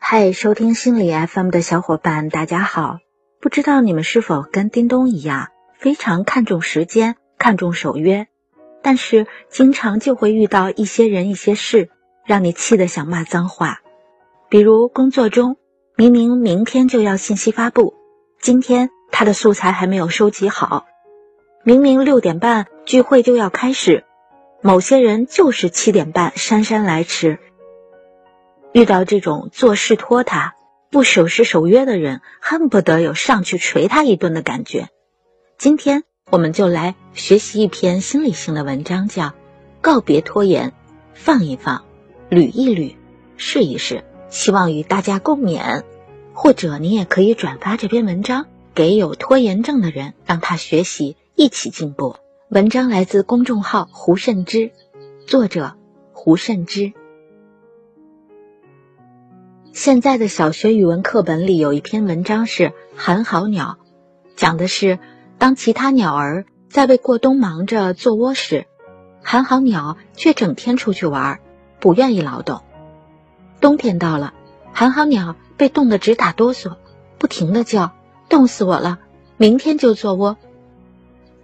嗨，收听心理 FM 的小伙伴，大家好。不知道你们是否跟叮咚一样，非常看重时间，看重守约，但是经常就会遇到一些人、一些事，让你气得想骂脏话。比如工作中，明明明天就要信息发布，今天他的素材还没有收集好；明明六点半聚会就要开始，某些人就是七点半姗姗来迟。遇到这种做事拖沓、不守时守约的人，恨不得有上去捶他一顿的感觉。今天我们就来学习一篇心理性的文章，叫《告别拖延，放一放，捋一捋，试一试》，希望与大家共勉。或者你也可以转发这篇文章给有拖延症的人，让他学习，一起进步。文章来自公众号胡慎之，作者胡慎之。现在的小学语文课本里有一篇文章是《寒号鸟》，讲的是当其他鸟儿在为过冬忙着做窝时，寒号鸟却整天出去玩，不愿意劳动。冬天到了，寒号鸟被冻得直打哆嗦，不停的叫：“冻死我了！明天就做窝。”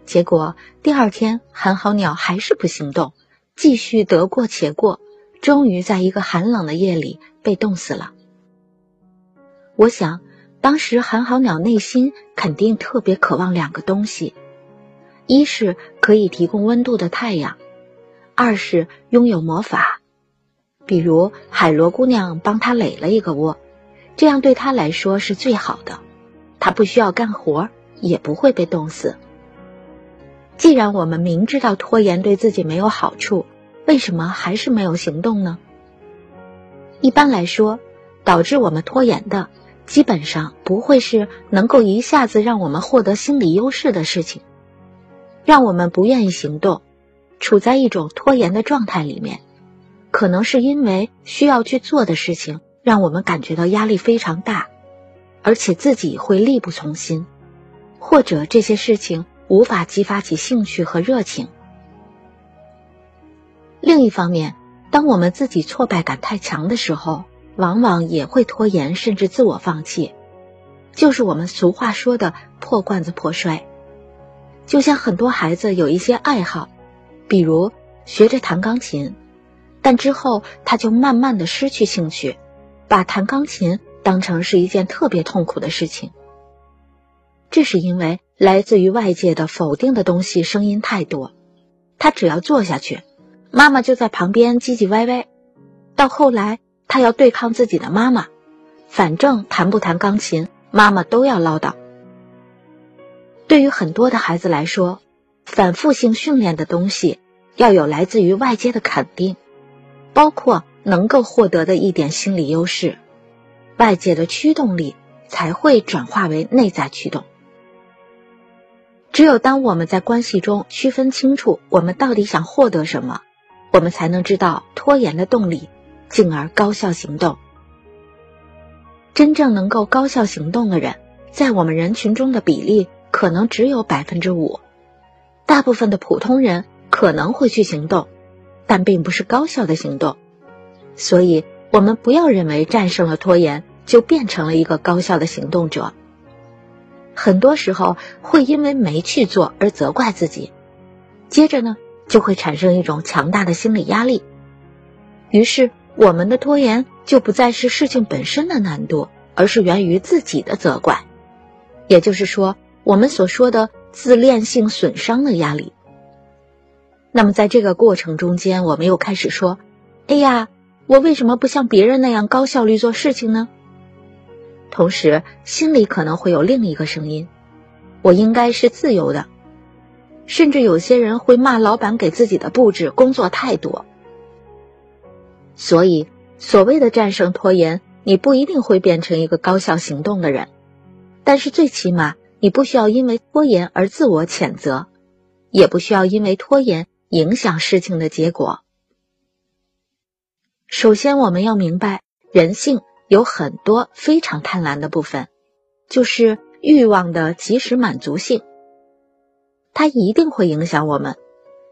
结果第二天，寒号鸟还是不行动，继续得过且过，终于在一个寒冷的夜里被冻死了。我想，当时寒号鸟内心肯定特别渴望两个东西：一是可以提供温度的太阳，二是拥有魔法，比如海螺姑娘帮他垒了一个窝，这样对他来说是最好的，他不需要干活，也不会被冻死。既然我们明知道拖延对自己没有好处，为什么还是没有行动呢？一般来说，导致我们拖延的。基本上不会是能够一下子让我们获得心理优势的事情，让我们不愿意行动，处在一种拖延的状态里面，可能是因为需要去做的事情让我们感觉到压力非常大，而且自己会力不从心，或者这些事情无法激发起兴趣和热情。另一方面，当我们自己挫败感太强的时候。往往也会拖延，甚至自我放弃，就是我们俗话说的“破罐子破摔”。就像很多孩子有一些爱好，比如学着弹钢琴，但之后他就慢慢的失去兴趣，把弹钢琴当成是一件特别痛苦的事情。这是因为来自于外界的否定的东西声音太多，他只要做下去，妈妈就在旁边唧唧歪歪，到后来。他要对抗自己的妈妈，反正弹不弹钢琴，妈妈都要唠叨。对于很多的孩子来说，反复性训练的东西要有来自于外界的肯定，包括能够获得的一点心理优势，外界的驱动力才会转化为内在驱动。只有当我们在关系中区分清楚我们到底想获得什么，我们才能知道拖延的动力。进而高效行动。真正能够高效行动的人，在我们人群中的比例可能只有百分之五。大部分的普通人可能会去行动，但并不是高效的行动。所以，我们不要认为战胜了拖延就变成了一个高效的行动者。很多时候会因为没去做而责怪自己，接着呢，就会产生一种强大的心理压力，于是。我们的拖延就不再是事情本身的难度，而是源于自己的责怪，也就是说，我们所说的自恋性损伤的压力。那么，在这个过程中间，我们又开始说：“哎呀，我为什么不像别人那样高效率做事情呢？”同时，心里可能会有另一个声音：“我应该是自由的。”甚至有些人会骂老板给自己的布置工作太多。所以，所谓的战胜拖延，你不一定会变成一个高效行动的人，但是最起码你不需要因为拖延而自我谴责，也不需要因为拖延影响事情的结果。首先，我们要明白，人性有很多非常贪婪的部分，就是欲望的及时满足性，它一定会影响我们，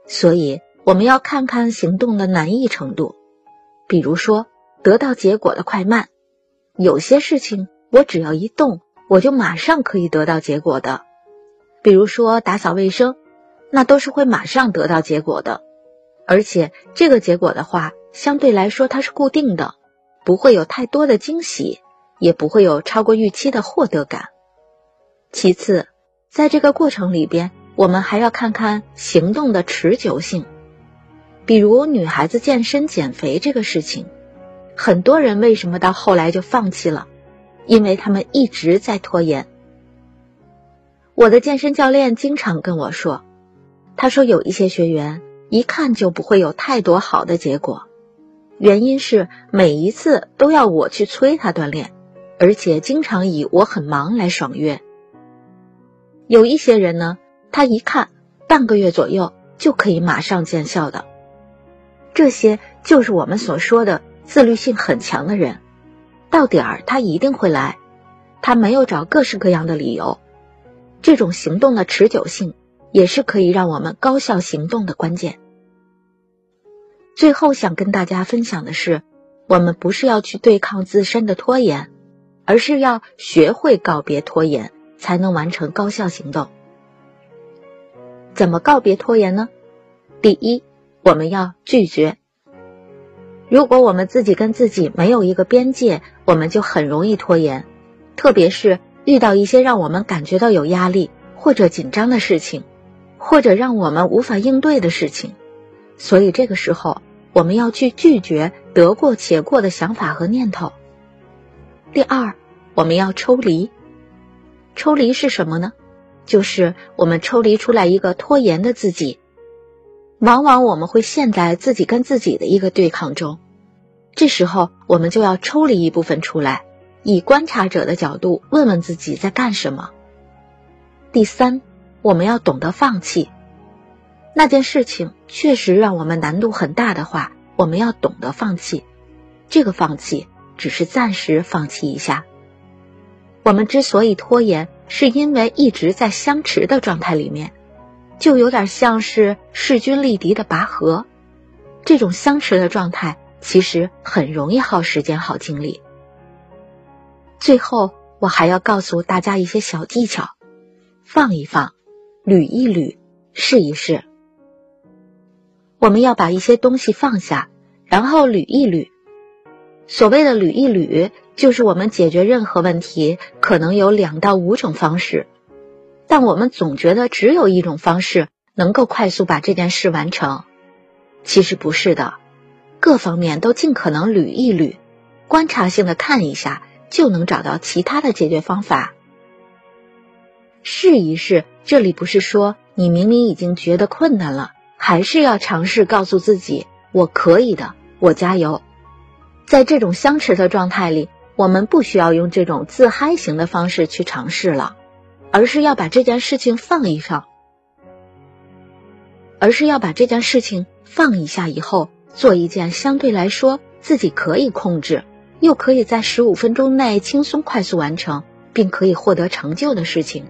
所以我们要看看行动的难易程度。比如说，得到结果的快慢，有些事情我只要一动，我就马上可以得到结果的。比如说打扫卫生，那都是会马上得到结果的，而且这个结果的话，相对来说它是固定的，不会有太多的惊喜，也不会有超过预期的获得感。其次，在这个过程里边，我们还要看看行动的持久性。比如女孩子健身减肥这个事情，很多人为什么到后来就放弃了？因为他们一直在拖延。我的健身教练经常跟我说，他说有一些学员一看就不会有太多好的结果，原因是每一次都要我去催他锻炼，而且经常以我很忙来爽约。有一些人呢，他一看半个月左右就可以马上见效的。这些就是我们所说的自律性很强的人，到点儿他一定会来，他没有找各式各样的理由。这种行动的持久性也是可以让我们高效行动的关键。最后想跟大家分享的是，我们不是要去对抗自身的拖延，而是要学会告别拖延，才能完成高效行动。怎么告别拖延呢？第一。我们要拒绝。如果我们自己跟自己没有一个边界，我们就很容易拖延，特别是遇到一些让我们感觉到有压力或者紧张的事情，或者让我们无法应对的事情。所以这个时候，我们要去拒绝得过且过的想法和念头。第二，我们要抽离。抽离是什么呢？就是我们抽离出来一个拖延的自己。往往我们会陷在自己跟自己的一个对抗中，这时候我们就要抽离一部分出来，以观察者的角度问问自己在干什么。第三，我们要懂得放弃，那件事情确实让我们难度很大的话，我们要懂得放弃。这个放弃只是暂时放弃一下。我们之所以拖延，是因为一直在相持的状态里面。就有点像是势均力敌的拔河，这种相持的状态其实很容易耗时间、耗精力。最后，我还要告诉大家一些小技巧：放一放，捋一捋，试一试。我们要把一些东西放下，然后捋一捋。所谓的捋一捋，就是我们解决任何问题可能有两到五种方式。但我们总觉得只有一种方式能够快速把这件事完成，其实不是的，各方面都尽可能捋一捋，观察性的看一下，就能找到其他的解决方法。试一试，这里不是说你明明已经觉得困难了，还是要尝试告诉自己我可以的，我加油。在这种相持的状态里，我们不需要用这种自嗨型的方式去尝试了。而是要把这件事情放一放，而是要把这件事情放一下以后，做一件相对来说自己可以控制，又可以在十五分钟内轻松快速完成，并可以获得成就的事情。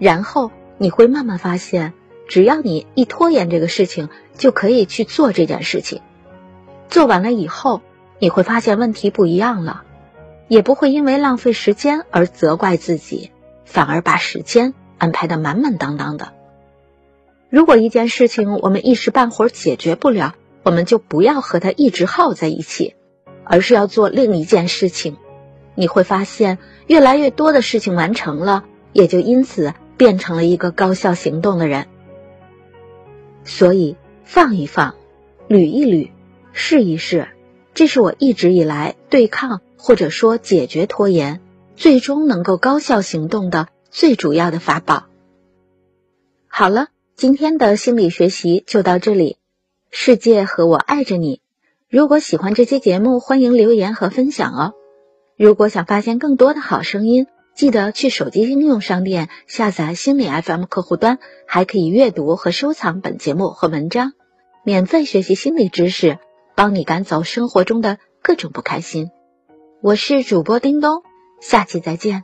然后你会慢慢发现，只要你一拖延这个事情，就可以去做这件事情。做完了以后，你会发现问题不一样了，也不会因为浪费时间而责怪自己。反而把时间安排的满满当当的。如果一件事情我们一时半会儿解决不了，我们就不要和它一直耗在一起，而是要做另一件事情。你会发现，越来越多的事情完成了，也就因此变成了一个高效行动的人。所以，放一放，捋一捋，试一试，这是我一直以来对抗或者说解决拖延。最终能够高效行动的最主要的法宝。好了，今天的心理学习就到这里。世界和我爱着你。如果喜欢这期节目，欢迎留言和分享哦。如果想发现更多的好声音，记得去手机应用商店下载心理 FM 客户端，还可以阅读和收藏本节目和文章，免费学习心理知识，帮你赶走生活中的各种不开心。我是主播叮咚。下期再见。